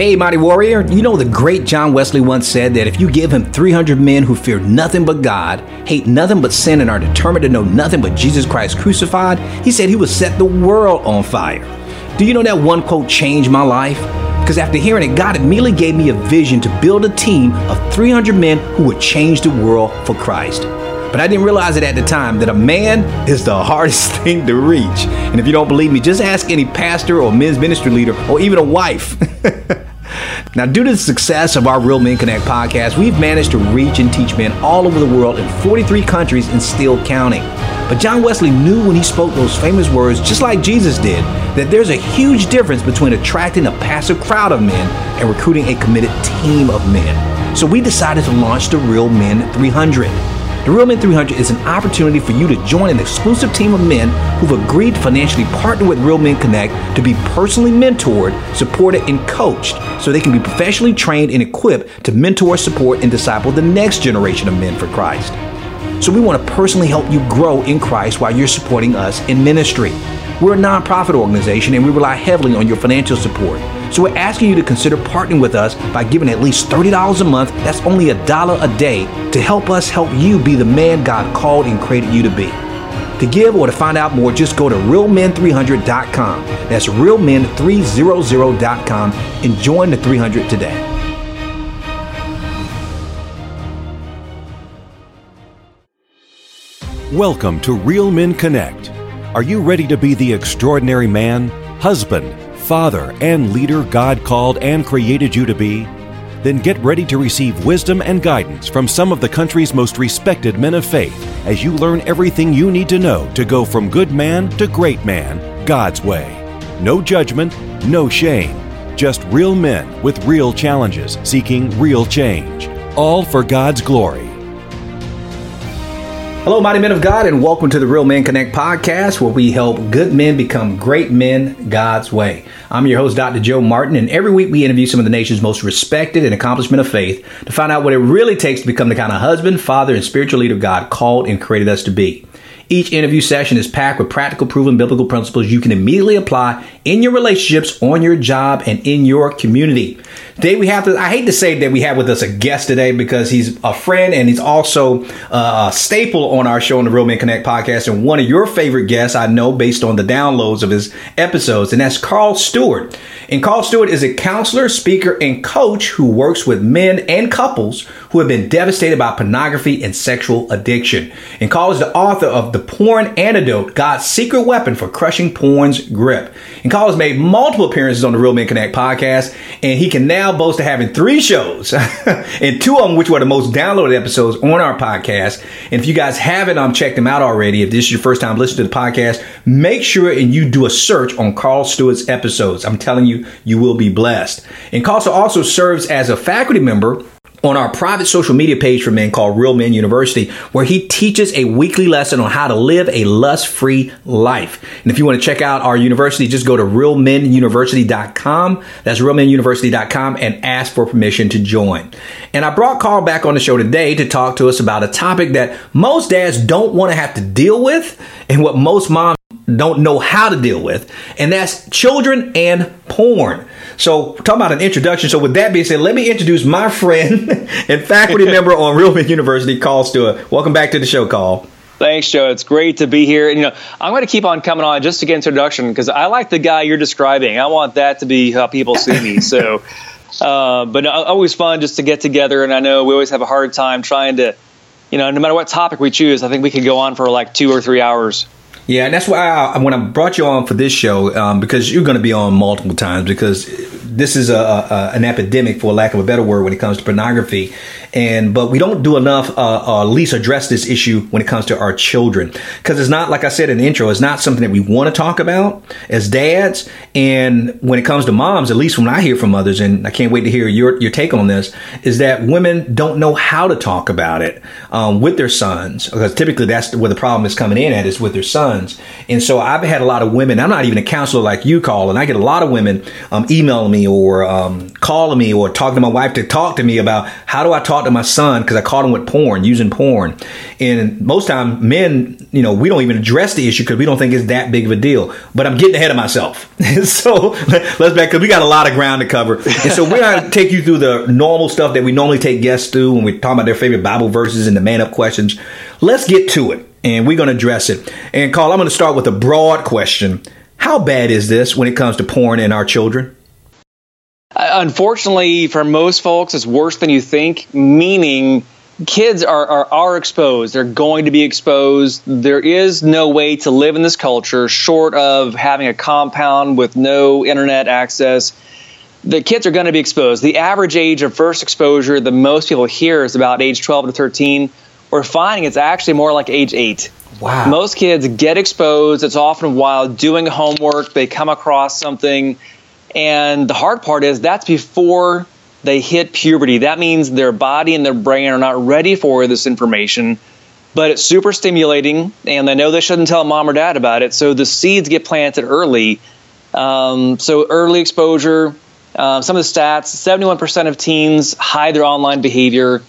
Hey, Mighty Warrior, you know the great John Wesley once said that if you give him 300 men who fear nothing but God, hate nothing but sin, and are determined to know nothing but Jesus Christ crucified, he said he would set the world on fire. Do you know that one quote changed my life? Because after hearing it, God immediately gave me a vision to build a team of 300 men who would change the world for Christ. But I didn't realize it at the time that a man is the hardest thing to reach. And if you don't believe me, just ask any pastor or men's ministry leader or even a wife. Now, due to the success of our Real Men Connect podcast, we've managed to reach and teach men all over the world in 43 countries and still counting. But John Wesley knew when he spoke those famous words, just like Jesus did, that there's a huge difference between attracting a passive crowd of men and recruiting a committed team of men. So we decided to launch the Real Men 300. The Real Men 300 is an opportunity for you to join an exclusive team of men who've agreed to financially partner with Real Men Connect to be personally mentored, supported, and coached so they can be professionally trained and equipped to mentor, support, and disciple the next generation of men for Christ. So we want to personally help you grow in Christ while you're supporting us in ministry. We're a nonprofit organization and we rely heavily on your financial support. So we're asking you to consider partnering with us by giving at least $30 a month. That's only a dollar a day to help us help you be the man God called and created you to be. To give or to find out more, just go to realmen300.com. That's realmen300.com and join the 300 today. Welcome to Real Men Connect. Are you ready to be the extraordinary man, husband, father, and leader God called and created you to be? Then get ready to receive wisdom and guidance from some of the country's most respected men of faith as you learn everything you need to know to go from good man to great man God's way. No judgment, no shame. Just real men with real challenges seeking real change. All for God's glory. Hello, mighty men of God, and welcome to the Real Men Connect podcast, where we help good men become great men God's way. I'm your host, Dr. Joe Martin, and every week we interview some of the nation's most respected and accomplishment of faith to find out what it really takes to become the kind of husband, father, and spiritual leader God called and created us to be. Each interview session is packed with practical, proven biblical principles you can immediately apply in your relationships, on your job, and in your community. Today we have to, I hate to say that we have with us a guest today because he's a friend and he's also uh, a staple on our show on the Real Men Connect podcast and one of your favorite guests I know based on the downloads of his episodes, and that's Carl Stewart. And Carl Stewart is a counselor, speaker, and coach who works with men and couples who have been devastated by pornography and sexual addiction. And Carl is the author of The Porn Antidote, God's Secret Weapon for Crushing Porn's Grip. And Carl has made multiple appearances on the Real Men Connect podcast, and he can now boast of having three shows, and two of them which were the most downloaded episodes on our podcast. And if you guys haven't um, checked them out already, if this is your first time listening to the podcast, make sure and you do a search on Carl Stewart's episodes. I'm telling you, you will be blessed. And Carl also serves as a faculty member on our private social media page for men called Real Men University, where he teaches a weekly lesson on how to live a lust free life. And if you want to check out our university, just go to realmenuniversity.com. That's realmenuniversity.com and ask for permission to join. And I brought Carl back on the show today to talk to us about a topic that most dads don't want to have to deal with and what most moms don't know how to deal with, and that's children and porn. So, talking about an introduction. So, with that being said, let me introduce my friend and faculty member on Real Men University, Carl Stewart. Welcome back to the show, Carl. Thanks, Joe. It's great to be here. You know, I'm going to keep on coming on just to get introduction because I like the guy you're describing. I want that to be how people see me. So, uh, but always fun just to get together. And I know we always have a hard time trying to, you know, no matter what topic we choose, I think we could go on for like two or three hours. Yeah, and that's why I, when I brought you on for this show, um, because you're going to be on multiple times, because this is a, a, an epidemic, for lack of a better word, when it comes to pornography. And but we don't do enough, uh, or at least address this issue when it comes to our children, because it's not like I said in the intro, it's not something that we want to talk about as dads. And when it comes to moms, at least when I hear from others, and I can't wait to hear your your take on this, is that women don't know how to talk about it um, with their sons, because typically that's where the problem is coming in at is with their sons. And so I've had a lot of women. I'm not even a counselor like you, Carl, and I get a lot of women um, emailing me or um, calling me or talking to my wife to talk to me about how do I talk to my son because I caught him with porn, using porn. And most time, men, you know, we don't even address the issue because we don't think it's that big of a deal. But I'm getting ahead of myself. so let's back because we got a lot of ground to cover. And so we're going to take you through the normal stuff that we normally take guests through when we talk about their favorite Bible verses and the man up questions. Let's get to it and we're going to address it. And Carl, I'm going to start with a broad question. How bad is this when it comes to porn in our children? Uh, unfortunately, for most folks, it's worse than you think, meaning kids are, are, are exposed. They're going to be exposed. There is no way to live in this culture short of having a compound with no internet access. The kids are going to be exposed. The average age of first exposure, the most people hear, is about age 12 to 13 we're finding it's actually more like age eight. Wow. Most kids get exposed. It's often while doing homework, they come across something. And the hard part is that's before they hit puberty. That means their body and their brain are not ready for this information, but it's super stimulating, and they know they shouldn't tell mom or dad about it. So the seeds get planted early. Um, so early exposure. Uh, some of the stats 71% of teens hide their online behavior.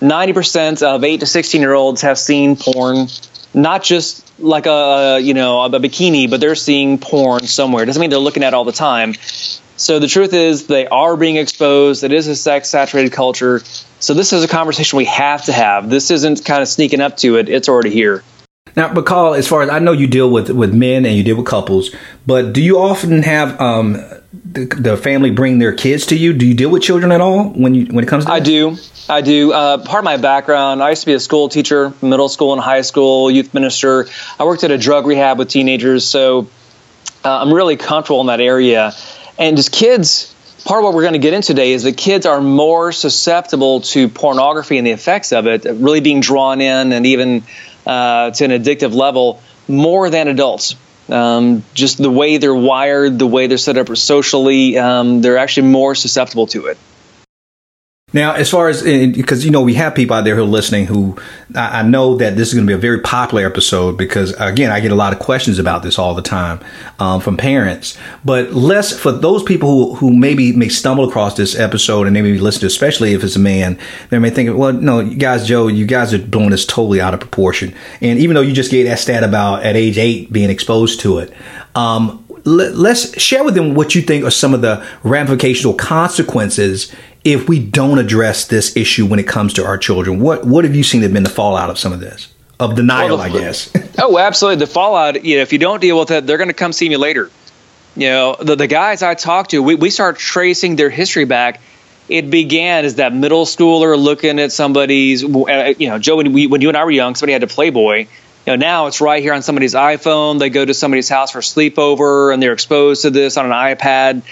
90% of 8 to 16 year olds have seen porn, not just like a you know a bikini, but they're seeing porn somewhere. It doesn't mean they're looking at it all the time. So the truth is they are being exposed. It is a sex saturated culture. So this is a conversation we have to have. This isn't kind of sneaking up to it. It's already here. Now, McCall, as far as I know, you deal with with men and you deal with couples, but do you often have um, the, the, family bring their kids to you? Do you deal with children at all when you when it comes to? I do. I do. Uh, part of my background, I used to be a school teacher, middle school and high school, youth minister. I worked at a drug rehab with teenagers, so uh, I'm really comfortable in that area. And just kids, part of what we're going to get into today is that kids are more susceptible to pornography and the effects of it, really being drawn in and even uh, to an addictive level more than adults. Um, just the way they're wired, the way they're set up socially, um, they're actually more susceptible to it. Now, as far as because you know we have people out there who are listening who I, know that this is going to be a very popular episode because again I get a lot of questions about this all the time um, from parents. But less for those people who who maybe may stumble across this episode and maybe listen to, especially if it's a man, they may think, well, no, you guys, Joe, you guys are blowing this totally out of proportion. And even though you just gave that stat about at age eight being exposed to it. Um, let's share with them what you think are some of the ramifications or consequences if we don't address this issue when it comes to our children? What what have you seen have been the fallout of some of this? Of denial, well, the, I guess. oh, absolutely. The fallout, you know, if you don't deal with it, they're going to come see me later. You know, the, the guys I talk to, we, we start tracing their history back. It began as that middle schooler looking at somebody's, uh, you know, Joe, when, we, when you and I were young, somebody had a Playboy. You know, now it's right here on somebody's iPhone. They go to somebody's house for sleepover and they're exposed to this on an iPad.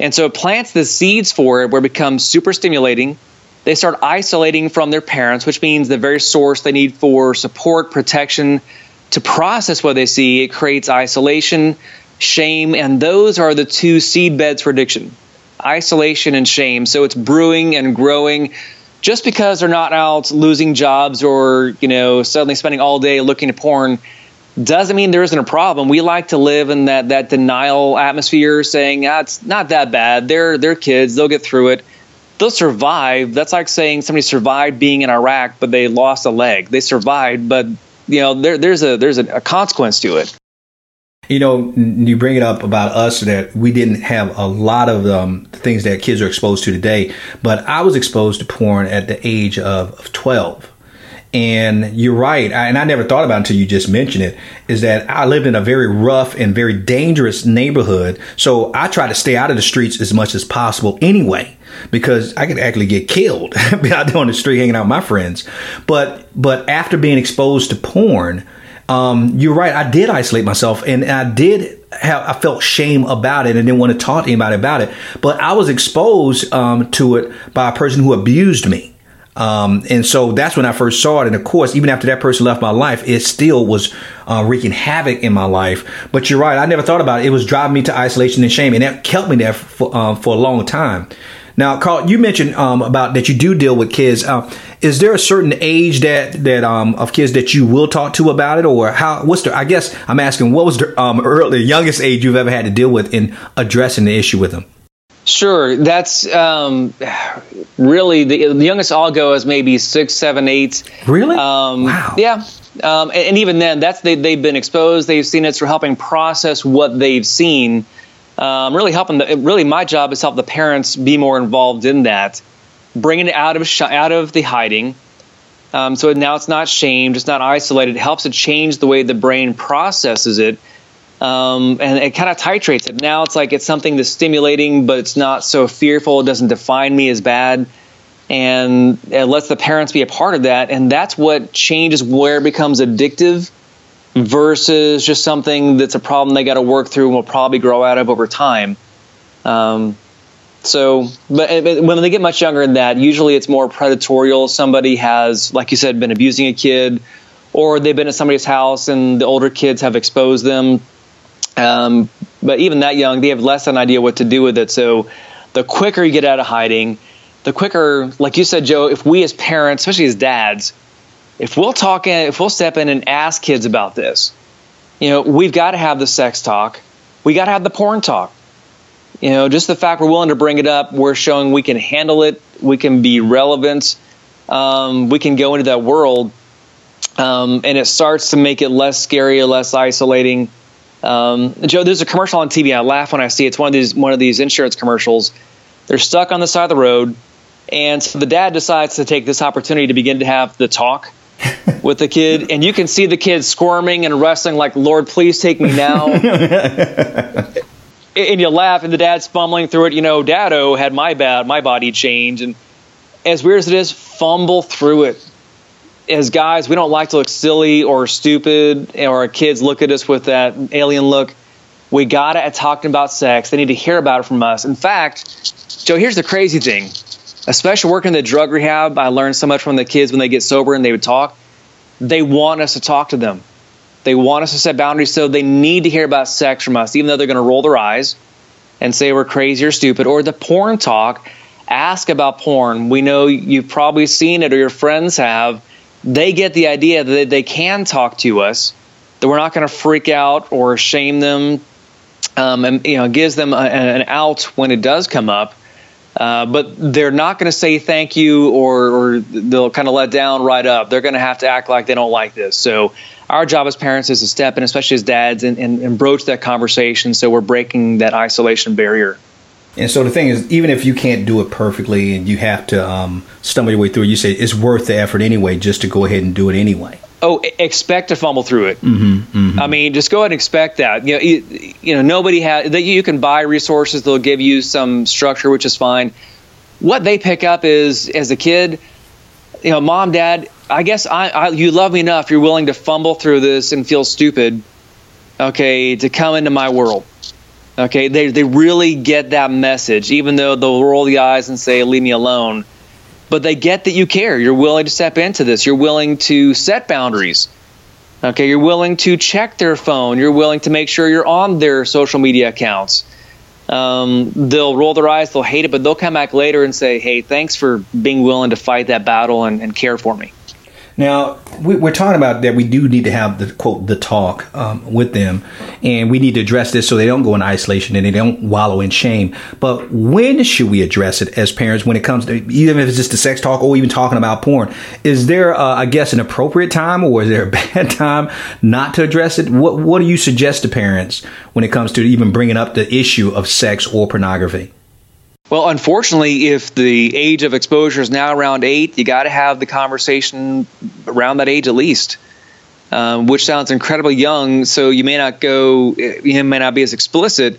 And so it plants the seeds for it where it becomes super stimulating. They start isolating from their parents, which means the very source they need for support, protection, to process what they see. It creates isolation, shame, and those are the two seed beds for addiction isolation and shame. So it's brewing and growing. Just because they're not out losing jobs or, you know, suddenly spending all day looking at porn doesn't mean there isn't a problem. We like to live in that that denial atmosphere, saying ah, it's not that bad. They're they're kids. They'll get through it. They'll survive. That's like saying somebody survived being in Iraq, but they lost a leg. They survived, but you know there, there's a there's a, a consequence to it. You know, you bring it up about us that we didn't have a lot of um, things that kids are exposed to today, but I was exposed to porn at the age of, of 12 and you're right, and I never thought about until you just mentioned it, is that I lived in a very rough and very dangerous neighborhood. So I try to stay out of the streets as much as possible anyway, because I could actually get killed out there on the street hanging out with my friends. But but after being exposed to porn, um, you're right, I did isolate myself and I did have, I felt shame about it and didn't want to talk to anybody about it. But I was exposed um, to it by a person who abused me. Um, and so that's when I first saw it. And of course, even after that person left my life, it still was uh, wreaking havoc in my life. But you're right. I never thought about it. It was driving me to isolation and shame. And that kept me there for, uh, for a long time. Now, Carl, you mentioned um, about that you do deal with kids. Uh, is there a certain age that that um, of kids that you will talk to about it, or how? What's the? I guess I'm asking, what was the um, early, youngest age you've ever had to deal with in addressing the issue with them? Sure, that's um, really the, the youngest I'll go is maybe six, seven, eight. Really? Um, wow. Yeah, um, and, and, even then, that's they, they've been exposed. They've seen it. So helping process what they've seen. Um, really helping. The, really, my job is help the parents be more involved in that, bringing it out of sh- out of the hiding. Um, so now it's not shamed. It's not isolated. It helps to change the way the brain processes it um, and it kind of titrates it. Now it's like it's something that's stimulating, but it's not so fearful. It doesn't define me as bad, and it lets the parents be a part of that. And that's what changes where it becomes addictive versus just something that's a problem they got to work through and will probably grow out of over time. Um, so, but, when they get much younger than that, usually it's more predatorial. Somebody has, like you said, been abusing a kid, or they've been at somebody's house and the older kids have exposed them um, but even that young, they have less an idea what to do with it. So the quicker you get out of hiding, the quicker, like you said, Joe, if we as parents, especially as dads, if we'll talk in, if we'll step in and ask kids about this, you know, we've got to have the sex talk. We got to have the porn talk. You know, just the fact we're willing to bring it up, we're showing we can handle it, we can be relevant, um, we can go into that world, um, and it starts to make it less scary, less isolating. Um, Joe, there's a commercial on TV. I laugh when I see it. it's one of these one of these insurance commercials. They're stuck on the side of the road, and so the dad decides to take this opportunity to begin to have the talk with the kid, and you can see the kid squirming and wrestling like, "Lord, please take me now." and you laugh, and the dad's fumbling through it. You know, Dado had my bad, my body change, and as weird as it is, fumble through it as guys, we don't like to look silly or stupid, or our kids look at us with that alien look. We got to at talking about sex. They need to hear about it from us. In fact, Joe, here's the crazy thing. Especially working in the drug rehab, I learned so much from the kids when they get sober and they would talk. They want us to talk to them. They want us to set boundaries, so they need to hear about sex from us, even though they're going to roll their eyes and say we're crazy or stupid. Or the porn talk, ask about porn. We know you've probably seen it or your friends have they get the idea that they can talk to us, that we're not going to freak out or shame them, um, and you know gives them a, an out when it does come up. Uh, but they're not going to say thank you or, or they'll kind of let down right up. They're going to have to act like they don't like this. So our job as parents is to step in, especially as dads, and, and, and broach that conversation. So we're breaking that isolation barrier. And so the thing is, even if you can't do it perfectly and you have to um, stumble your way through, it, you say it's worth the effort anyway, just to go ahead and do it anyway. Oh, expect to fumble through it. Mm-hmm, mm-hmm. I mean, just go ahead and expect that. You know, you, you know, nobody has that. You can buy resources; they'll give you some structure, which is fine. What they pick up is, as a kid, you know, mom, dad. I guess I, I you love me enough. You're willing to fumble through this and feel stupid, okay, to come into my world. Okay, they, they really get that message, even though they'll roll the eyes and say, leave me alone. But they get that you care. You're willing to step into this. You're willing to set boundaries. Okay, you're willing to check their phone. You're willing to make sure you're on their social media accounts. Um, they'll roll their eyes, they'll hate it, but they'll come back later and say, hey, thanks for being willing to fight that battle and, and care for me. Now we, are talking about that we do need to have the quote the talk um, with them, and we need to address this so they don't go in isolation and they don't wallow in shame. But when should we address it as parents when it comes to even if it's just the sex talk or even talking about porn? Is there, I guess, an appropriate time or is there a bad time not to address it? What What do you suggest to parents when it comes to even bringing up the issue of sex or pornography? Well, unfortunately, if the age of exposure is now around eight, you got to have the conversation around that age at least, um, which sounds incredibly young. So you may not go, you may not be as explicit.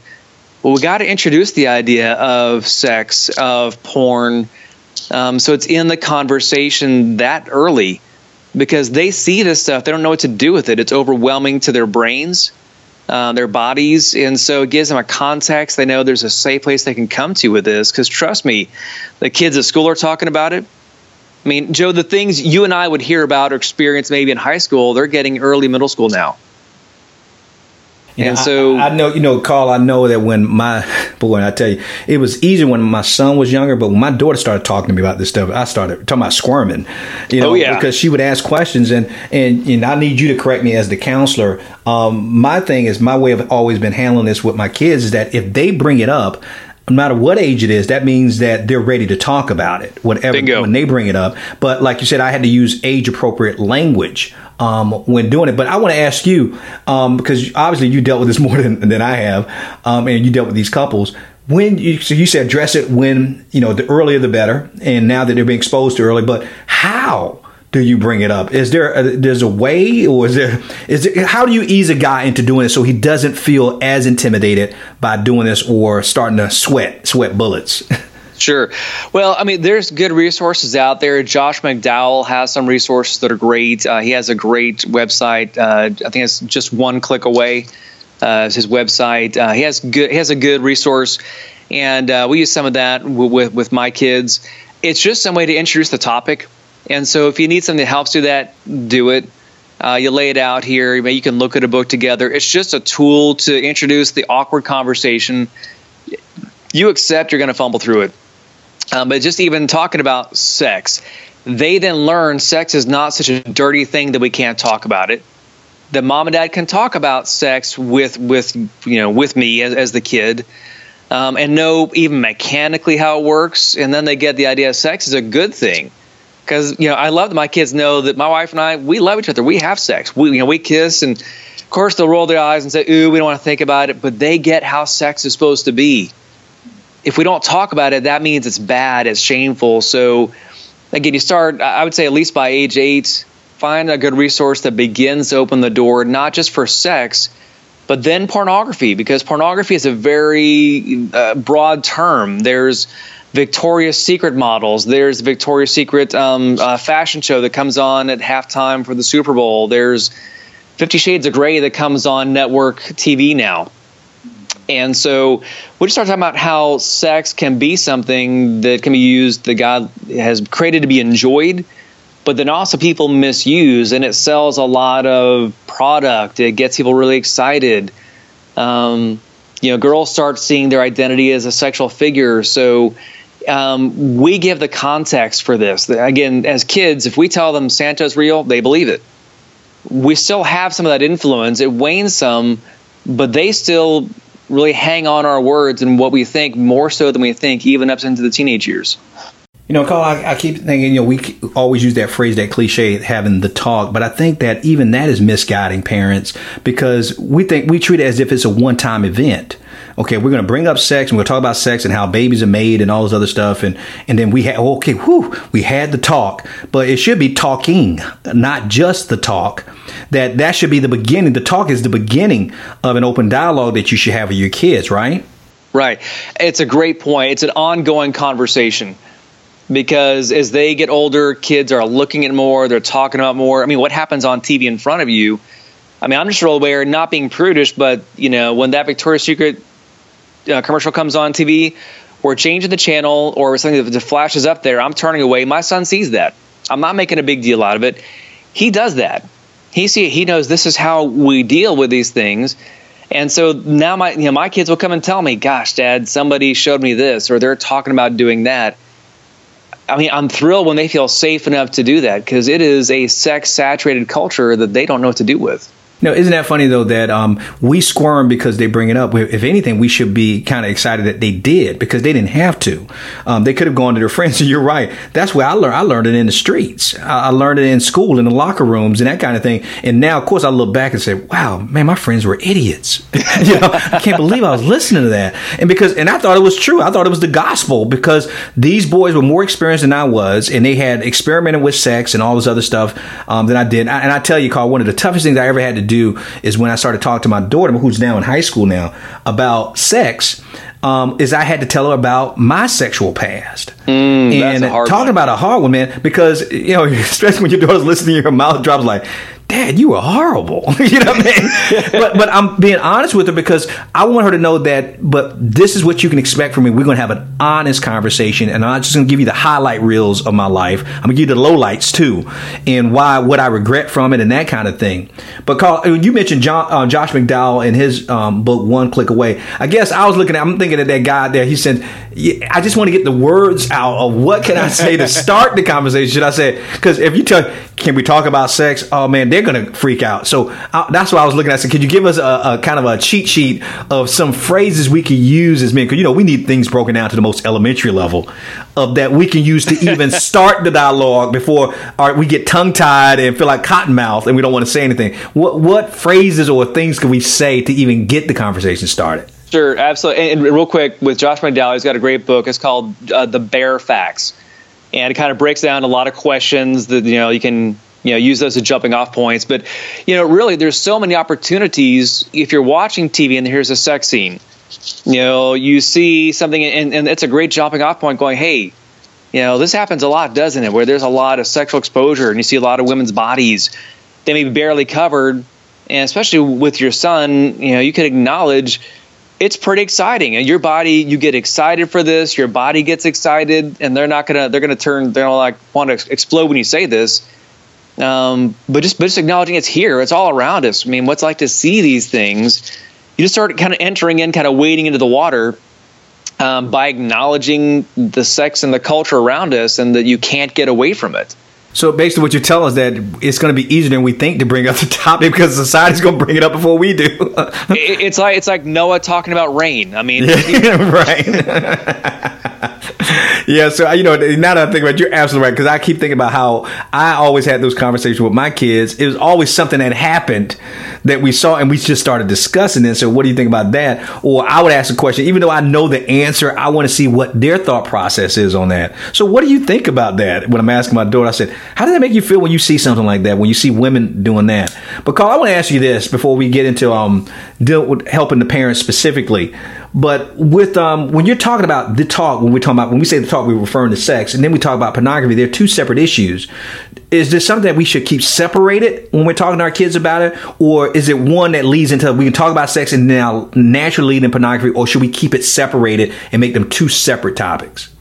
Well, we got to introduce the idea of sex, of porn. Um, so it's in the conversation that early because they see this stuff. They don't know what to do with it. It's overwhelming to their brains uh, their bodies, and so it gives them a context. They know there's a safe place they can come to with this. Because trust me, the kids at school are talking about it. I mean, Joe, the things you and I would hear about or experience maybe in high school, they're getting early middle school now. And so I, I, know, you know, Carl. I know that when my boy, I tell you, it was easier when my son was younger. But when my daughter started talking to me about this stuff, I started talking about squirming. You know, oh, yeah. because she would ask questions, and and and I need you to correct me as the counselor. Um, my thing is, my way of always been handling this with my kids is that if they bring it up, no matter what age it is, that means that they're ready to talk about it, whatever Bingo. when they bring it up. But like you said, I had to use age appropriate language um, when doing it. But I want to ask you um, because obviously you dealt with this more than, than I have, um, and you dealt with these couples. When you so you said address it when you know the earlier the better, and now that they're being exposed to early, but how? do you bring it up? Is there a, there's a way, or is there is there, how do you ease a guy into doing it so he doesn't feel as intimidated by doing this or starting to sweat sweat bullets? Sure. Well, I mean, there's good resources out there. Josh McDowell has some resources that are great. Uh, he has a great website. Uh, I think it's just one click away. Uh, his website. Uh, he has good. He has a good resource, and uh, we use some of that w- with with my kids. It's just some way to introduce the topic. And so, if you need something that helps do that, do it. Uh, you lay it out here. You can look at a book together. It's just a tool to introduce the awkward conversation. You accept you're going to fumble through it. Um, but just even talking about sex, they then learn sex is not such a dirty thing that we can't talk about it. That mom and dad can talk about sex with with you know with me as, as the kid, um, and know even mechanically how it works. And then they get the idea sex is a good thing because you know I love that my kids know that my wife and I we love each other. We have sex. We you know we kiss and of course they'll roll their eyes and say ooh we don't want to think about it, but they get how sex is supposed to be. If we don't talk about it, that means it's bad, it's shameful. So again, you start I would say at least by age eight, find a good resource that begins to open the door not just for sex. But then pornography, because pornography is a very uh, broad term. There's Victoria's Secret models. There's the Victoria's Secret um, uh, fashion show that comes on at halftime for the Super Bowl. There's Fifty Shades of Grey that comes on network TV now. And so we just start talking about how sex can be something that can be used that God has created to be enjoyed, but then also people misuse, and it sells a lot of product. It gets people really excited. Um, you know, girls start seeing their identity as a sexual figure. So um, we give the context for this. Again, as kids, if we tell them Santa's real, they believe it. We still have some of that influence. It wanes some, but they still really hang on our words and what we think more so than we think, even up into the teenage years. You know, Carl, I, I, keep thinking, you know, we always use that phrase, that cliche, having the talk, but I think that even that is misguiding parents because we think we treat it as if it's a one time event. Okay, we're going to bring up sex and to talk about sex and how babies are made and all this other stuff. And, and then we had, oh, okay, whew, we had the talk, but it should be talking, not just the talk. That that should be the beginning. The talk is the beginning of an open dialogue that you should have with your kids, right? Right. It's a great point. It's an ongoing conversation because as they get older, kids are looking at more, they're talking about more. I mean, what happens on TV in front of you? I mean, I'm just real aware, not being prudish, but you know, when that Victoria's Secret uh, commercial comes on TV, or changing the channel, or something that flashes up there, I'm turning away. My son sees that. I'm not making a big deal out of it. He does that. He see he knows this is how we deal with these things. And so now my you know my kids will come and tell me, "Gosh, Dad, somebody showed me this," or they're talking about doing that. I mean, I'm thrilled when they feel safe enough to do that because it is a sex saturated culture that they don't know what to do with. No, isn't that funny though that um, we squirm because they bring it up? If anything, we should be kind of excited that they did because they didn't have to. Um, they could have gone to their friends. And you're right. That's where I learned. I learned it in the streets. I learned it in school, in the locker rooms, and that kind of thing. And now, of course, I look back and say, "Wow, man, my friends were idiots." you know, I can't believe I was listening to that. And because, and I thought it was true. I thought it was the gospel because these boys were more experienced than I was, and they had experimented with sex and all this other stuff um, than I did. And I tell you, Carl, one of the toughest things I ever had to do is when I started talking to my daughter, who's now in high school now, about sex. Um, is I had to tell her about my sexual past mm, and talking one. about a hard one, man. Because you know, especially when your daughter's listening, your mouth drops like, Dad, you were horrible. you know what I mean? but but I'm being honest with her because I want her to know that. But this is what you can expect from me. We're going to have an honest conversation, and I'm not just going to give you the highlight reels of my life. I'm going to give you the lowlights too, and why what I regret from it and that kind of thing. But Carl, you mentioned John, uh, Josh McDowell in his um, book One Click Away. I guess I was looking at. I'm thinking thinking of that guy there. He said, "I just want to get the words out of what can I say to start the conversation." Should I say? Because if you tell, can we talk about sex? Oh man, they're gonna freak out. So that's what I was looking at. So could you give us a, a, kind of a cheat sheet of some phrases we could use as men? Because you know we need things broken down to the most elementary level of that we can use to even start the dialogue before our, we get tongue tied and feel like cottonmouth and we don't want to say anything. What what phrases or things can we say to even get the conversation started? Sure, absolutely. And, real quick, with Josh McDowell, he's got a great book. It's called uh, "The Bare Facts," and it kind of breaks down a lot of questions that you know you can you know use those as jumping off points. But you know, really, there's so many opportunities if you're watching TV and here's a sex scene. You know, you see something, and, and it's a great jumping off point. Going, hey, you know, this happens a lot, doesn't it? Where there's a lot of sexual exposure, and you see a lot of women's bodies. They may be barely covered, and especially with your son, you know, you can acknowledge it's pretty exciting. And your body you get excited for this. Your body gets excited and they're not gonna they're gonna turn they're gonna like want to explode when you say this. Um, but just but just acknowledging it's here. It's all around us. I mean what's like to see these things? You just start kind of entering in kind of wading into the water um, by acknowledging the sex and the culture around us and that you can't get away from it so basically, what you're telling us that it's going to be easier than we think to bring up the topic because society's going to bring it up before we do. it's like it's like Noah talking about rain. I mean, right. yeah, so you know, now that I think about it, you're absolutely right because I keep thinking about how I always had those conversations with my kids. It was always something that happened that we saw, and we just started discussing it. So, what do you think about that? Or I would ask a question, even though I know the answer, I want to see what their thought process is on that. So, what do you think about that? When I'm asking my daughter, I said, "How does that make you feel when you see something like that? When you see women doing that?" But Carl, I want to ask you this before we get into um, deal with helping the parents specifically. But with um, when you're talking about the talk, when we're talking about when we say the talk, we're referring to sex, and then we talk about pornography. They're two separate issues. Is this something that we should keep separated when we're talking to our kids about it, or is it one that leads into we can talk about sex and now naturally lead in pornography, or should we keep it separated and make them two separate topics?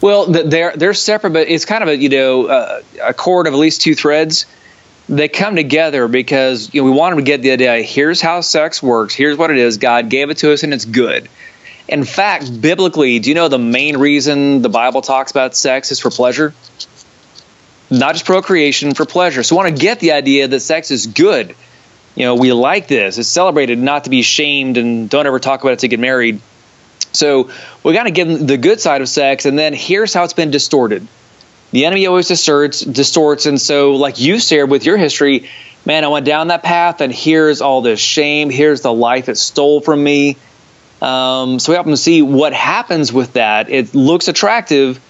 Well, they're they're separate, but it's kind of a you know uh, a cord of at least two threads they come together because you know we want them to get the idea here's how sex works here's what it is god gave it to us and it's good in fact biblically do you know the main reason the bible talks about sex is for pleasure? Not just procreation for pleasure. So want to get the idea that sex is good. You know we like this. It's celebrated not to be shamed and don't ever talk about it to get married. So we got to give them the good side of sex and then here's how it's been distorted. The enemy always distorts, distorts, and so like you shared with your history, man, I went down that path, and here's all this shame. Here's the life it stole from me. Um, so we happen to see what happens with that. It looks attractive,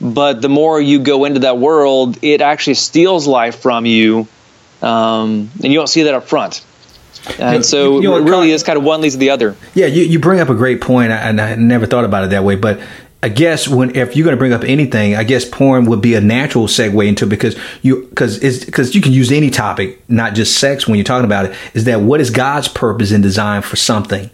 but the more you go into that world, it actually steals life from you, um, and you don't see that up front. And so you know, it really is kind of one leads to the other. Yeah, you, you bring up a great point, and I never thought about it that way. But I guess when if you're going to bring up anything, I guess porn would be a natural segue into because you because it's because you can use any topic, not just sex, when you're talking about it. Is that what is God's purpose and design for something?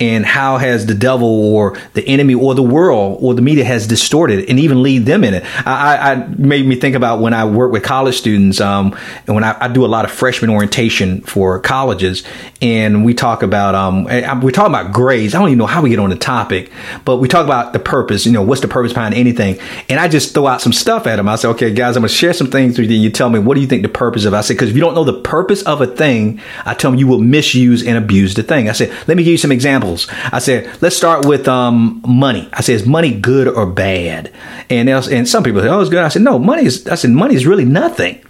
And how has the devil or the enemy or the world or the media has distorted and even lead them in it. I, I made me think about when I work with college students, um, and when I, I, do a lot of freshman orientation for colleges, and we talk about um, we talk about grades. I don't even know how we get on the topic, but we talk about the purpose. You know, what's the purpose behind anything? And I just throw out some stuff at them. I say, okay, guys, I'm gonna share some things with you. You tell me what do you think the purpose of? It? I say because if you don't know the purpose of a thing, I tell them you will misuse and abuse the thing. I say, let me give you some examples examples. I said, let's start with um, money. I said, is money good or bad? And and some people say, oh, it's good. I said, no, money is. I said, money is really nothing.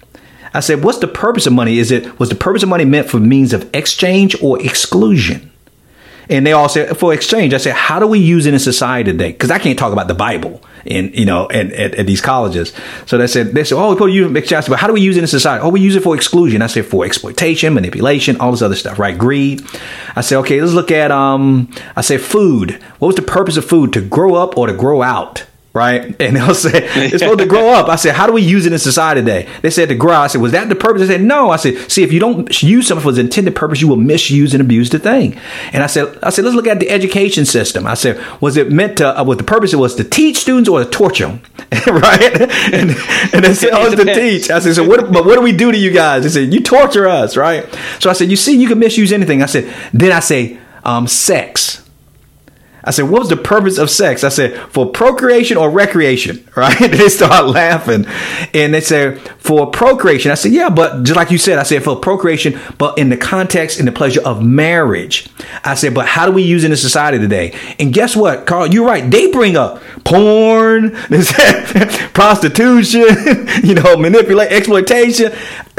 I said, what's the purpose of money? Is it was the purpose of money meant for means of exchange or exclusion? And they all said for exchange. I said, how do we use it in society today? Because I can't talk about the Bible in you know at, at, at, these colleges. So they said they said, oh, we put use exchange, but how do we use it in society? Oh, we use it for exclusion. I said for exploitation, manipulation, all this other stuff, right? Greed. I said, okay, let's look at um. I said food. What was the purpose of food? To grow up or to grow out? Right? And they'll say it's supposed to grow up. I said, how do we use it in society today? They said to grow. I said, was that the purpose? They said, no. I said, see, if you don't use something for its intended purpose, you will misuse and abuse the thing. And I said, I said, let's look at the education system. I said, was it meant to? Uh, what the purpose it was to teach students or to torture them, right? And and they said, oh, it's to teach. I said, so what? But what do we do to you guys? They said, you torture us, right? So I said, you see, you can misuse anything. I said, then I say, um, sex. I said, what was the purpose of sex? I said, for procreation or recreation, right? they start laughing. And they said, for procreation. I said, yeah, but just like you said, I said, for procreation, but in the context and the pleasure of marriage. I said, but how do we use it in society today? And guess what, Carl? You're right. They bring up porn, prostitution, you know, manipulate, exploitation.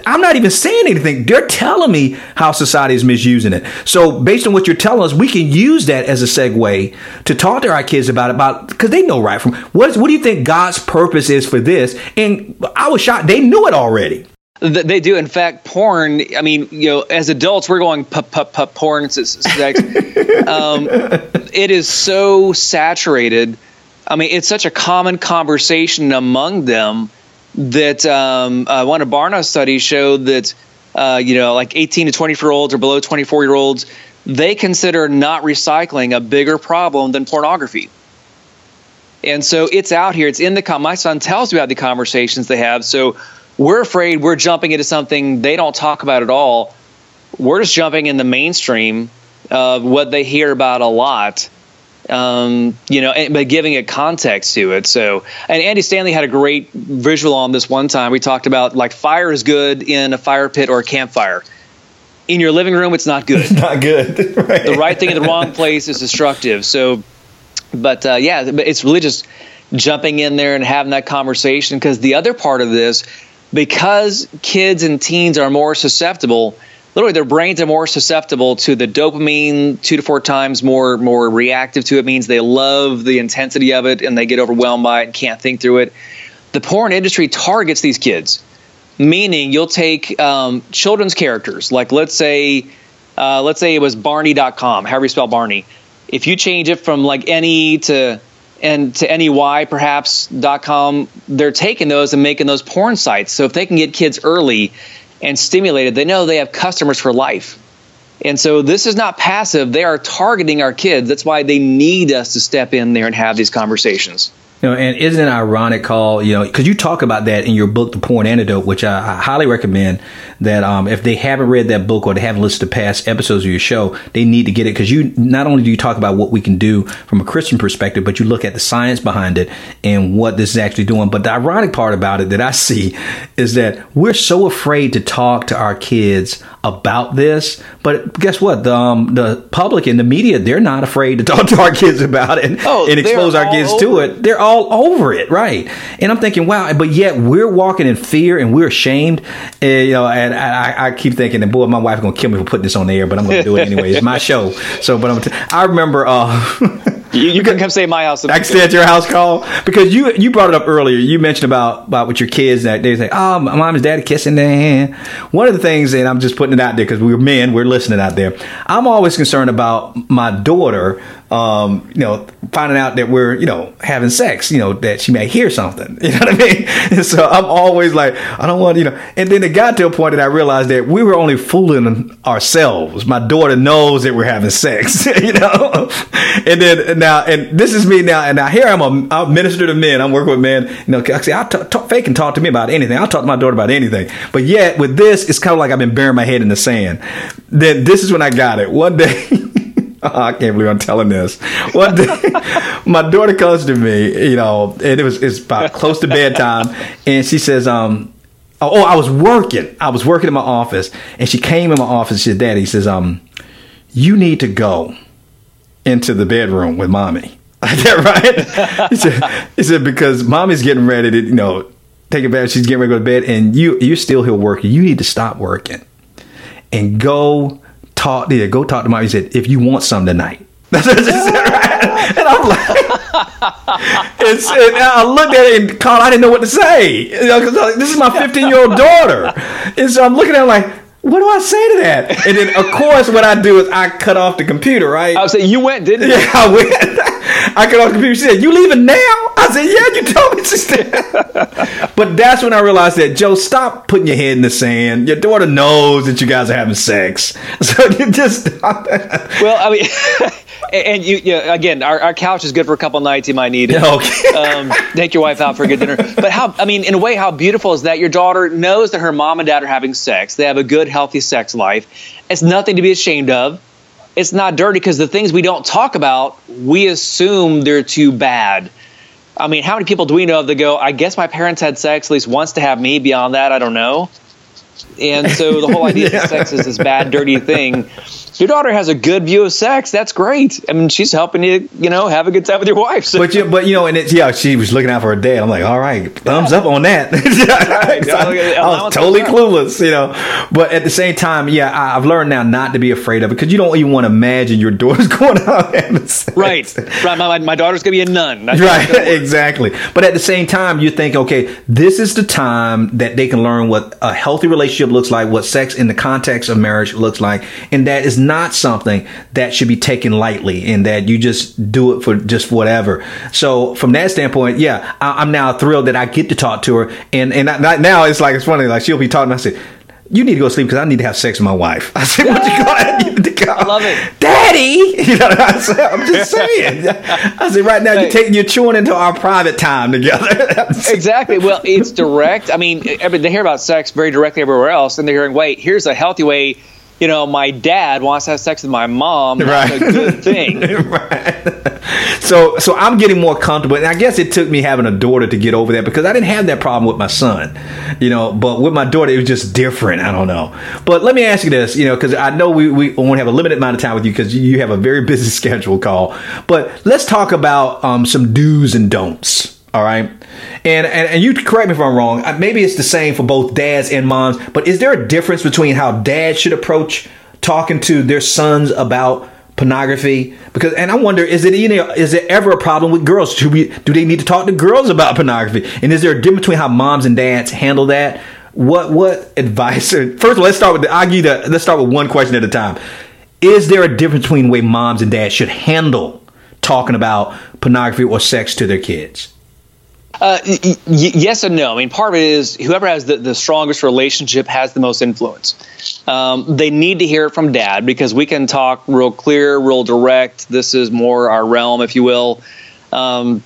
I'm not even saying anything. They're telling me how society is misusing it. So based on what you're telling us, we can use that as a segue to talk to our kids about about because they know right from what. Is, what do you think God's purpose is for this? And I was shocked they knew it already. They do. In fact, porn. I mean, you know, as adults, we're going pup pup pup porn sex. um, it is so saturated. I mean, it's such a common conversation among them that um, uh, one of Barna's studies showed that uh, you know, like 18 to 24 year olds or below 24 year olds, they consider not recycling a bigger problem than pornography. And so it's out here. It's in the. Com- my son tells me about the conversations they have. So we're afraid we're jumping into something they don't talk about at all. We're just jumping in the mainstream of what they hear about a lot, um, you know, and, but giving a context to it. So, and Andy Stanley had a great visual on this one time. We talked about like fire is good in a fire pit or a campfire. In your living room, it's not good. It's not good. right. The right thing in the wrong place is destructive. So, but uh, yeah, but it's really just jumping in there and having that conversation because the other part of this because kids and teens are more susceptible literally their brains are more susceptible to the dopamine two to four times more more reactive to it means they love the intensity of it and they get overwhelmed by it and can't think through it. The porn industry targets these kids meaning you'll take um, children's characters. Like let's say uh, let's say it was barney.com however you spell barney. If you change it from like any to and to NEY perhaps.com, they're taking those and making those porn sites. So if they can get kids early and stimulated, they know they have customers for life. And so this is not passive. They are targeting our kids. That's why they need us to step in there and have these conversations. You know, and isn't it ironic, Carl? You know, because you talk about that in your book, The Porn Antidote, which I, I highly recommend. That um, if they haven't read that book or they haven't listened to past episodes of your show, they need to get it because you not only do you talk about what we can do from a Christian perspective, but you look at the science behind it and what this is actually doing. But the ironic part about it that I see is that we're so afraid to talk to our kids about this. But guess what? The um, the public and the media they're not afraid to talk to our kids about it oh, and expose our kids to it. They're all over it, right? And I'm thinking, wow. But yet we're walking in fear and we're ashamed. And, you know, and I, I keep thinking, and boy, my wife's gonna kill me for putting this on the air, but I'm gonna do it anyway. It's my show. So, but I'm. T- I remember. Uh, You, you can come stay at my house. I can stay at your house, Carl because you you brought it up earlier. You mentioned about about with your kids that they say, "Oh, my mom and dad kissing their hand." One of the things, and I'm just putting it out there because we're men, we're listening out there. I'm always concerned about my daughter um, you know, finding out that we're, you know, having sex, you know, that she may hear something. You know what I mean? And so I'm always like, I don't want, you know, and then it got to a point that I realized that we were only fooling ourselves. My daughter knows that we're having sex, you know? and then now, and this is me now, and now here I'm a, a minister to men. I'm working with men, you know, I say, I talk, fake can talk to me about anything. I'll talk to my daughter about anything. But yet with this, it's kind of like I've been burying my head in the sand. Then this is when I got it. One day, I can't believe I'm telling this. One day, my daughter comes to me, you know, and it was it's about close to bedtime, and she says, um, oh, oh, I was working. I was working in my office, and she came in my office. She said, Daddy, says, um, you need to go into the bedroom with mommy. Is that right? he said, he said because mommy's getting ready to, you know, take a bath. She's getting ready to go to bed, and you you're still here working. You need to stop working and go talk yeah, go talk to mom. He said, if you want some tonight. That's what she said, right? And I'm like, it's, and I looked at it and called, I didn't know what to say. You know, cause this is my 15 year old daughter. And so I'm looking at him like, what do I say to that? And then, of course, what I do is I cut off the computer, right? I was saying, you went, didn't you? Yeah, I went. I cut off the computer. She said, "You leaving now?" I said, "Yeah, you told me." She said. but that's when I realized that Joe, stop putting your head in the sand. Your daughter knows that you guys are having sex, so you just stop that. Well, I mean. and you, you know, again, our, our couch is good for a couple nights. You might need it. Okay. um, take your wife out for a good dinner. But how? I mean, in a way, how beautiful is that? Your daughter knows that her mom and dad are having sex. They have a good, healthy sex life. It's nothing to be ashamed of it's not dirty because the things we don't talk about, we assume they're too bad. I mean, how many people do we know of that go, I guess my parents had sex at least once to have me. Beyond that, I don't know. And so the whole idea yeah. that sex is this bad, dirty thing your daughter has a good view of sex. That's great. I mean, she's helping you, you know, have a good time with your wife. So. But you, but you know, and it's yeah, she was looking out for her dad. I'm like, all right, thumbs yeah. up on that. right. I, I, was totally clueless, you know. But at the same time, yeah, I, have learned now not to be afraid of it because you don't even want to imagine your daughter's going out having sex. Right, right. My, my, my daughter's gonna be a nun. That's right, exactly. But at the same time, you think, okay, this is the time that they can learn what a healthy relationship looks like, what sex in the context of marriage looks like, and that is not something that should be taken lightly and that you just do it for just whatever. So from that standpoint, yeah, I, am now thrilled that I get to talk to her. And, and I, now it's like, it's funny, like she'll be talking. I said, you need to go sleep because I need to have sex with my wife. I said, what you got? You to go. I love it. Daddy! You know, what I said, I'm just saying. I said, right now you're taking, you're chewing into our private time together. exactly. Well, it's direct. I mean, they hear about sex very directly everywhere else, and they're hearing, wait, here's a healthy way you know, my dad wants to have sex with my mom. That's right. a good thing. right. So, so I'm getting more comfortable, and I guess it took me having a daughter to get over that because I didn't have that problem with my son, you know. But with my daughter, it was just different. I don't know. But let me ask you this, you know, because I know we we only have a limited amount of time with you because you have a very busy schedule, Carl. But let's talk about um, some do's and don'ts. All right. And, and and you correct me if I'm wrong. Uh, maybe it's the same for both dads and moms, but is there a difference between how dads should approach talking to their sons about pornography? Because and I wonder is it know is there ever a problem with girls? Do we do they need to talk to girls about pornography? And is there a difference between how moms and dads handle that? What what advice? First, of all, let's start with the, I'll let's start with one question at a time. Is there a difference between the way moms and dads should handle talking about pornography or sex to their kids? Uh, y- yes and no. I mean, part of it is whoever has the, the strongest relationship has the most influence. Um, they need to hear it from dad because we can talk real clear, real direct. This is more our realm, if you will. Um,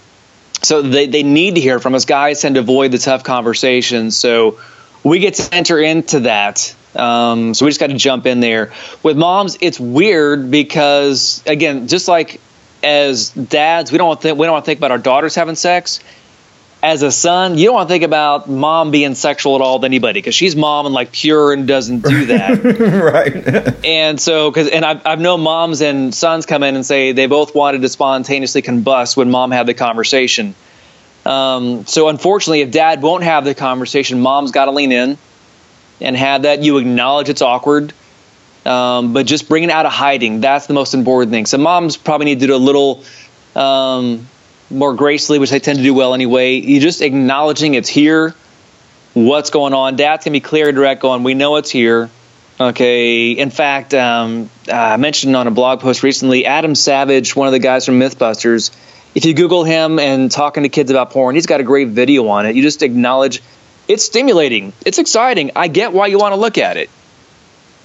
so they, they need to hear from us. Guys tend to avoid the tough conversations. So we get to enter into that. Um, so we just got to jump in there. With moms, it's weird because, again, just like as dads, we don't want to we don't want to think about our daughters having sex as a son, you don't want to think about mom being sexual at all with anybody because she's mom and like pure and doesn't do that. right. and so, because, and I've, I've known moms and sons come in and say they both wanted to spontaneously combust when mom had the conversation. Um, so, unfortunately, if dad won't have the conversation, mom's got to lean in and have that. You acknowledge it's awkward. Um, but just bring it out of hiding. That's the most important thing. So moms probably need to do a little um, more gracefully, which they tend to do well anyway. You just acknowledging it's here, what's going on. Dad's gonna be clear and direct, going, "We know it's here." Okay. In fact, um, I mentioned on a blog post recently, Adam Savage, one of the guys from MythBusters. If you Google him and talking to kids about porn, he's got a great video on it. You just acknowledge it's stimulating, it's exciting. I get why you want to look at it.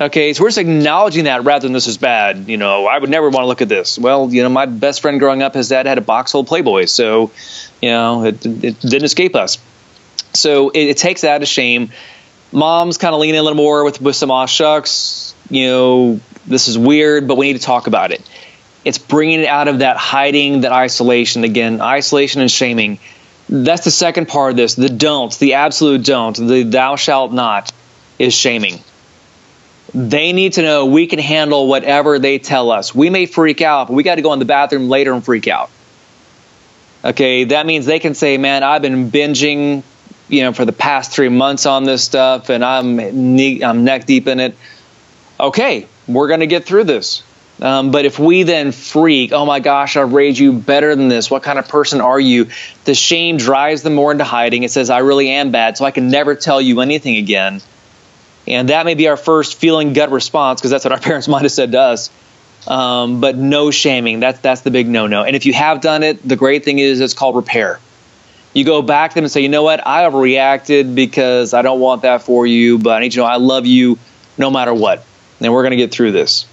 Okay, so we're just acknowledging that rather than this is bad. You know, I would never want to look at this. Well, you know, my best friend growing up, his dad had a box full of Playboys, so you know, it, it didn't escape us. So it, it takes that as shame. Mom's kind of leaning a little more with with some aw shucks. You know, this is weird, but we need to talk about it. It's bringing it out of that hiding, that isolation again, isolation and shaming. That's the second part of this. The don't, the absolute don't, the thou shalt not, is shaming they need to know we can handle whatever they tell us. We may freak out, but we got to go in the bathroom later and freak out. Okay, that means they can say, "Man, I've been binging, you know, for the past three months on this stuff, and I'm I'm neck deep in it." Okay, we're to get through this. Um, but if we then freak, oh my gosh, I've raised you better than this. What kind of person are you? The shame drives them more into hiding. It says, I really am bad, so I can never tell you anything again. And that may be our first feeling gut response because that's what our parents might have said to us. Um, but no shaming. That's that's the big no-no. And if you have done it, the great thing is it's called repair. You go back to them and say, you know what, I overreacted because I don't want that for you, but I need you to know I love you no matter what. And we're going to get through this.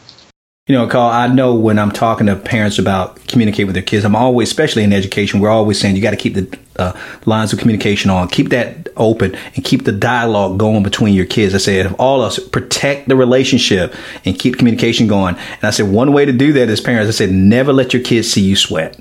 You know, Carl, I know when I'm talking to parents about communicate with their kids, I'm always, especially in education, we're always saying you got to keep the uh, lines of communication on. Keep that open and keep the dialogue going between your kids. I said, all of us protect the relationship and keep communication going. And I said, one way to do that as parents, I said, never let your kids see you sweat.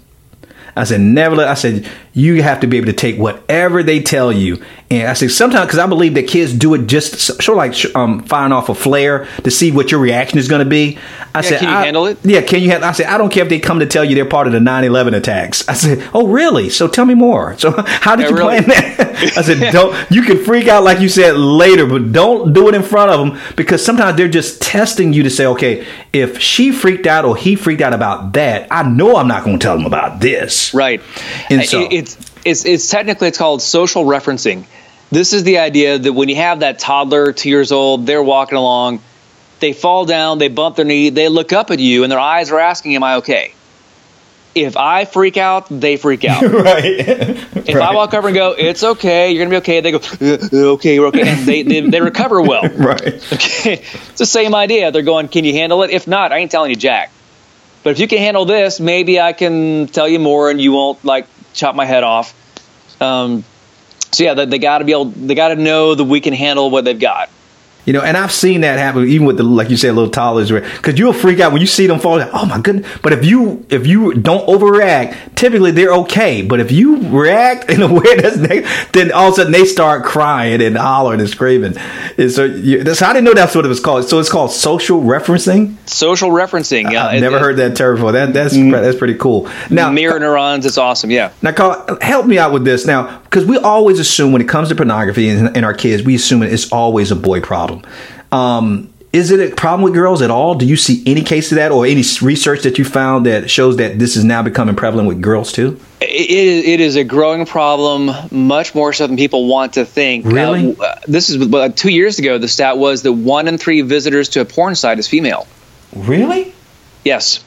I said, never let, I said, you have to be able to take whatever they tell you. And I said, sometimes, because I believe that kids do it just sort of like um, firing off a flare to see what your reaction is going to be. I Yeah, said, can you I- handle it? Yeah, can you handle I said, I don't care if they come to tell you they're part of the 9 11 attacks. I said, oh, really? So tell me more. So how did Yeah, you really? plan that? I said, don't, you can freak out like you said later, but don't do it in front of them because sometimes they're just testing you to say, okay, if she freaked out or he freaked out about that, I know I'm not going to tell them about this. Right. And so- it's it's it's technically it's called social referencing. This is the idea that when you have that toddler, two years old, they're walking along, they fall down, they bump their knee, they look up at you, and their eyes are asking, "Am I okay?" If I freak out, they freak out. right. If I walk over and go, "It's okay, you're gonna be okay," they go, "Uh, "Okay, we're okay," and they they, they recover well. Right. Okay, it's the same idea. They're going, "Can you handle it?" If not, I ain't telling you jack. But if you can handle this, maybe I can tell you more, and you won't like chop my head off. Um, so yeah, they, they got to be able. They got to know that we can handle what they've got. You know, and I've seen that happen even with the like you said, little toddlers, because you'll freak out when you see them fall. Like, oh my goodness! But if you if you don't overreact, typically they're okay. But if you react in a way that's negative, then all of a sudden they start crying and hollering and screaming. And so, you, I didn't know that's what it was called. So it's called social referencing. Social referencing. Uh, I've it- never it- heard that term before. That that's that's pretty cool. Now, mirror neurons. It's awesome. Yeah. now, Carl, help me out with this now, because we always assume when it comes to pornography and, and our kids, we assume it's always a boy problem. Um, is it a problem with girls at all? Do you see any case of that, or any research that you found that shows that this is now becoming prevalent with girls too? It, it, it is a growing problem, much more so than people want to think. Really? Uh, this is uh, two years ago. The stat was that one in three visitors to a porn site is female. Really? Yes.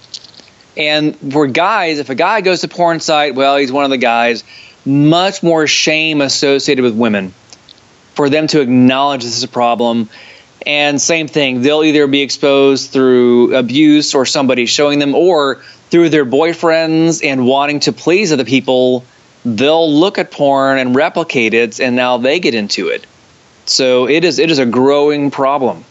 And for guys, if a guy goes to porn site, well, he's one of the guys. Much more shame associated with women for them to acknowledge this is a problem. And same thing, they'll either be exposed through abuse or somebody showing them, or through their boyfriends and wanting to please other people. They'll look at porn and replicate it, and now they get into it. So it is it is a growing problem.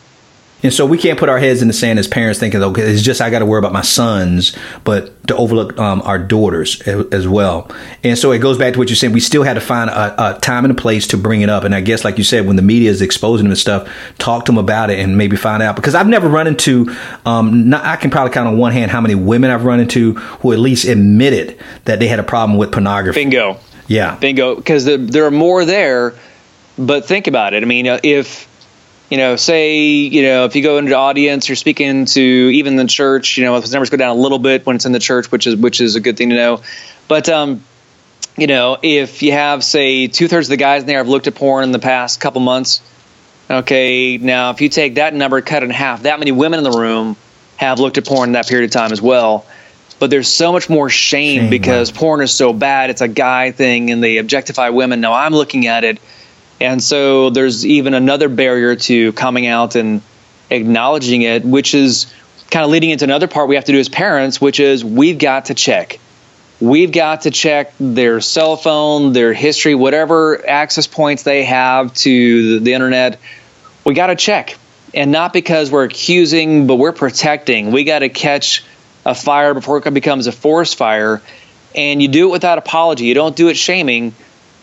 And so we can't put our heads in the sand as parents thinking, okay, it's just I got to worry about my sons, but to overlook um, our daughters as, well. And so it goes back to what you said. We still had to find a, a time and a place to bring it up. And I guess, like you said, when the media is exposing them and stuff, talk to them about it and maybe find out. Because I've never run into, um, not, I can probably count on one hand how many women I've run into who at least admitted that they had a problem with pornography. Bingo. Yeah. Bingo, because the, there are more there. But think about it. I mean, uh, if you know, say you know, if you go into the audience, you're speaking to even the church. You know, those numbers go down a little bit when it's in the church, which is which is a good thing to know. But um, you know, if you have say two thirds of the guys in there have looked at porn in the past couple months. Okay, now if you take that number, cut in half, that many women in the room have looked at porn in that period of time as well. But there's so much more shame, Shame, because right. porn is so bad. It's a guy thing, and they objectify women. Now I'm looking at it, and so there's even another barrier to coming out and acknowledging it, which is kind of leading into another part we have to do as parents, which is we've got to check. We've got to check their cell phone, their history, whatever access points they have to the, internet. We got to check. And not because we're accusing, but we're protecting. We got to catch a fire before it becomes a forest fire. And you do it without apology. You don't do it shaming.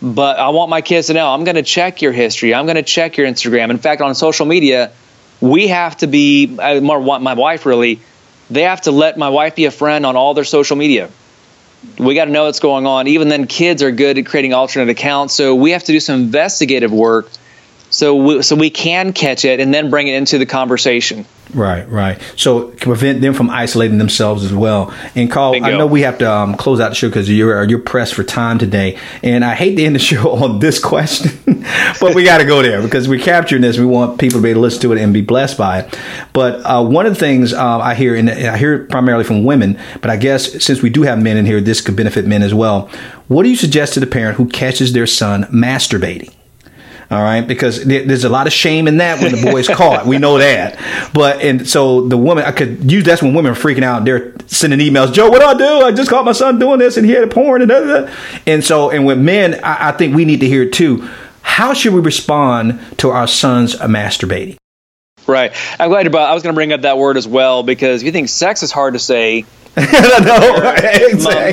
But I want my kids to know I'm going to check your history. I'm going to check your Instagram. In fact, on social media, we have to be, uh, more want my wife really, they have to let my wife be a friend on all their social media. We got to know what's going on. Even then, kids are good at creating alternate accounts. So we have to do some investigative work so we, so we can catch it and then bring it into the conversation. Right, right. So prevent them from isolating themselves as well. And Carl, I know we have to um, close out the show because you're you're pressed for time today, and I hate to end the show on this question, but we got to go there because we're capturing this. We want people to be able to listen to it and be blessed by it. But uh, one of the things uh, I hear, and I hear it primarily from women, but I guess since we do have men in here, this could benefit men as well. What do you suggest to the parent who catches their son masturbating? All right, because there's a lot of shame in that when the boy's caught. We know that. But and so the woman, I could use that's when women are freaking out. They're sending emails. Joe, what do I do? I just caught my son doing this, and he had a porn and da, da, da. and so and with men, I, I think we need to hear it too. How should we respond to our sons masturbating? Right. I'm glad you brought. I was going to bring up that word as well because if you think sex is hard to say, no, exactly.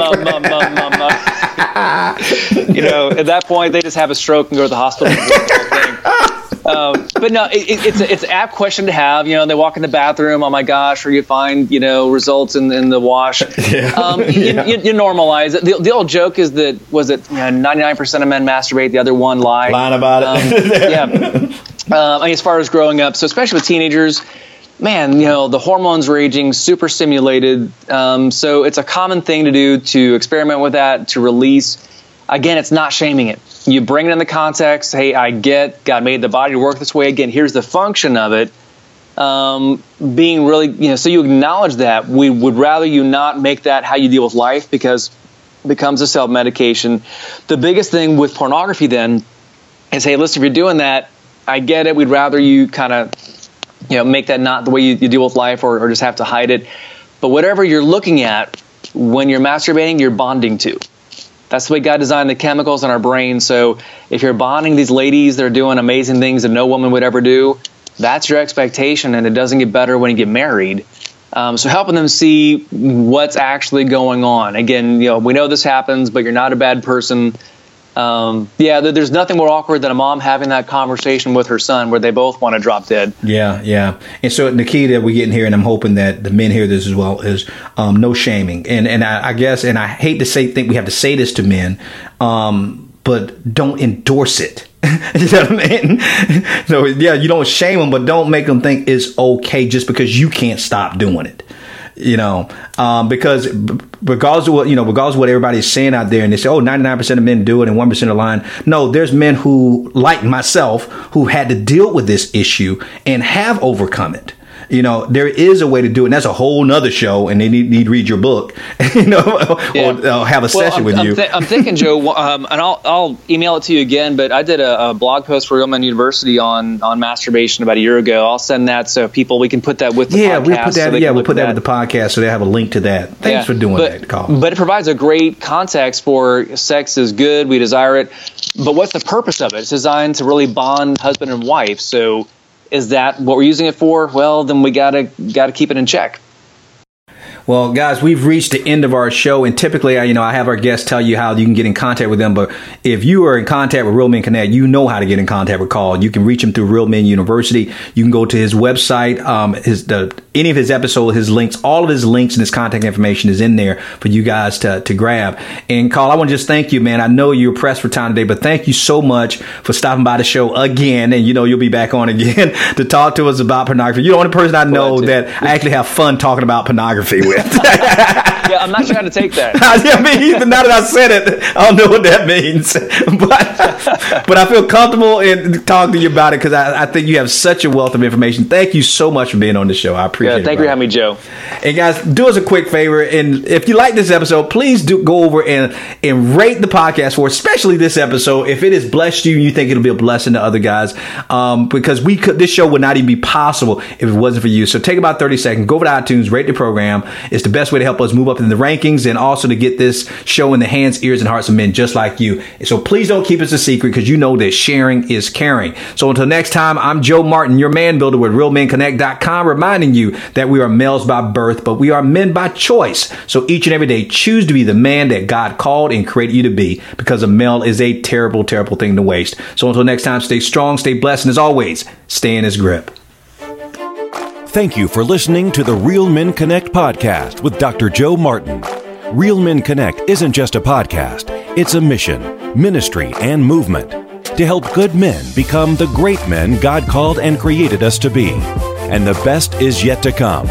you know, at that point, they just have a stroke and go to the hospital. um, but no, it, it's a, it's an apt question to have. You know, they walk in the bathroom. Oh my gosh! Or you find you know results in, in the wash. Yeah. Um, yeah. You, you, normalize it. The, the, old joke is that was it ninety nine percent of men masturbate, the other one lie. Lying about it. Um, yeah. Um, I mean, as far as growing up, so especially with teenagers, man, you know, the hormones raging, super stimulated. Um, so it's a common thing to do to experiment with that, to release. Again, it's not shaming it. You bring it in the context. Hey, I get God made the body to work this way. Again, here's the function of it. Um, being really, you know, so you acknowledge that. We would rather you not make that how you deal with life because it becomes a self medication. The biggest thing with pornography then is, hey, listen, if you're doing that, I get it. We'd rather you kind of you know make that not the way you, you deal with life or, or just have to hide it. But whatever you're looking at when you're masturbating you're bonding to. That's the way god designed the chemicals in our brain. So if you're bonding these ladies that are doing amazing things that no woman would ever do that's your expectation and it doesn't get better when you get married. Um, so helping them see what's actually going on. Again you know we know this happens but you're not a bad person um, yeah, there's nothing more awkward than a mom having that conversation with her son where they both want to drop dead. Yeah, yeah. And so the key that we get in here, and I'm hoping that the men hear this as well, is um, no shaming. And and I, I, guess, and I hate to say, think we have to say this to men, um, but don't endorse it. you know what I mean? so yeah, you don't shame them, but don't make them think it's okay just because you can't stop doing it you know, um, because regardless of what, you know, regardless of what everybody's saying out there and they say, oh, 99% of men do it and 1% are lying. No, there's men who, like myself, who had to deal with this issue and have overcome it you know, there is a way to do it. And that's a whole nother show, and they need, need to read your book, you know, yeah. or, or, have a well, session I'm, with I'm you. Th- I'm thinking, Joe, um, and I'll, I'll email it to you again, but I did a, a, blog post for Men University on, on masturbation about a year ago. I'll send that so people, we can put that with the yeah, podcast. We put that, so yeah, we'll put that, that, with the podcast so they have a link to that. Thanks yeah. for doing but, that, Carl. But it provides a great context for sex is good, we desire it. But what's the purpose of it? It's designed to really bond husband and wife. So is that what we're using it for? Well, then we gotta gotta keep it in check. Well, guys, we've reached the end of our show, and typically, you know, I have our guests tell you how you can get in contact with them. But if you are in contact with Real Men Connect, you know how to get in contact with Carl. You can reach him through Real Men University. You can go to his website, um, his the any of his episodes, his links, all of his links and his contact information is in there for you guys to to grab. And Carl, I want to just thank you, man. I know you're pressed for time today, but thank you so much for stopping by the show again. And you know, you'll be back on again to talk to us about pornography. You're the only person I know that I actually have fun talking about pornography with. yeah, I'm not sure how to take that. I mean, even now that I said it, I don't know what that means, but but I feel comfortable in talking to you about it because I, I, think you have such a wealth of information. Thank you so much for being on the show. I appreciate yeah, it. Thank you for having me, Joe. And guys, do us a quick favor, and if you like this episode, please do go over and and rate the podcast for, especially this episode. If it has blessed you, and you think it'll be a blessing to other guys, um, because we could this show would not even be possible if it wasn't for you. So take about thirty seconds, go over to iTunes, rate the program. It's the best way to help us move up in the rankings and also to get this show in the hands, ears, and hearts of men just like you. So please don't keep us a secret because you know that sharing is caring. So until next time, I'm Joe Martin, your man builder with RealMenConnect.com, reminding you that we are males by birth, but we are men by choice. So each and every day, choose to be the man that God called and created you to be because a male is a terrible, terrible thing to waste. So until next time, stay strong, stay blessed, and as always, stay in his grip. Thank you for listening to the Real Men Connect podcast with Dr. Joe Martin. Real Men Connect isn't just a podcast, it's a mission, ministry, and movement to help good men become the great men God called and created us to be. And the best is yet to come.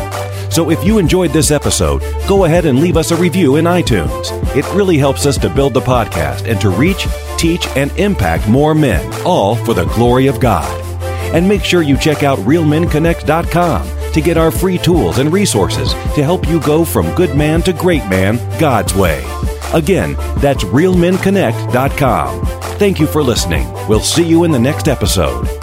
So if you enjoyed this episode, go ahead and leave us a review in iTunes. It really helps us to build the podcast and to reach, teach, and impact more men, all for the glory of God. And make sure you check out RealMenConnect.com to get our free tools and resources to help you go from good man to great man God's way. Again, that's realmenconnect.com. Thank you for listening. We'll see you in the next episode.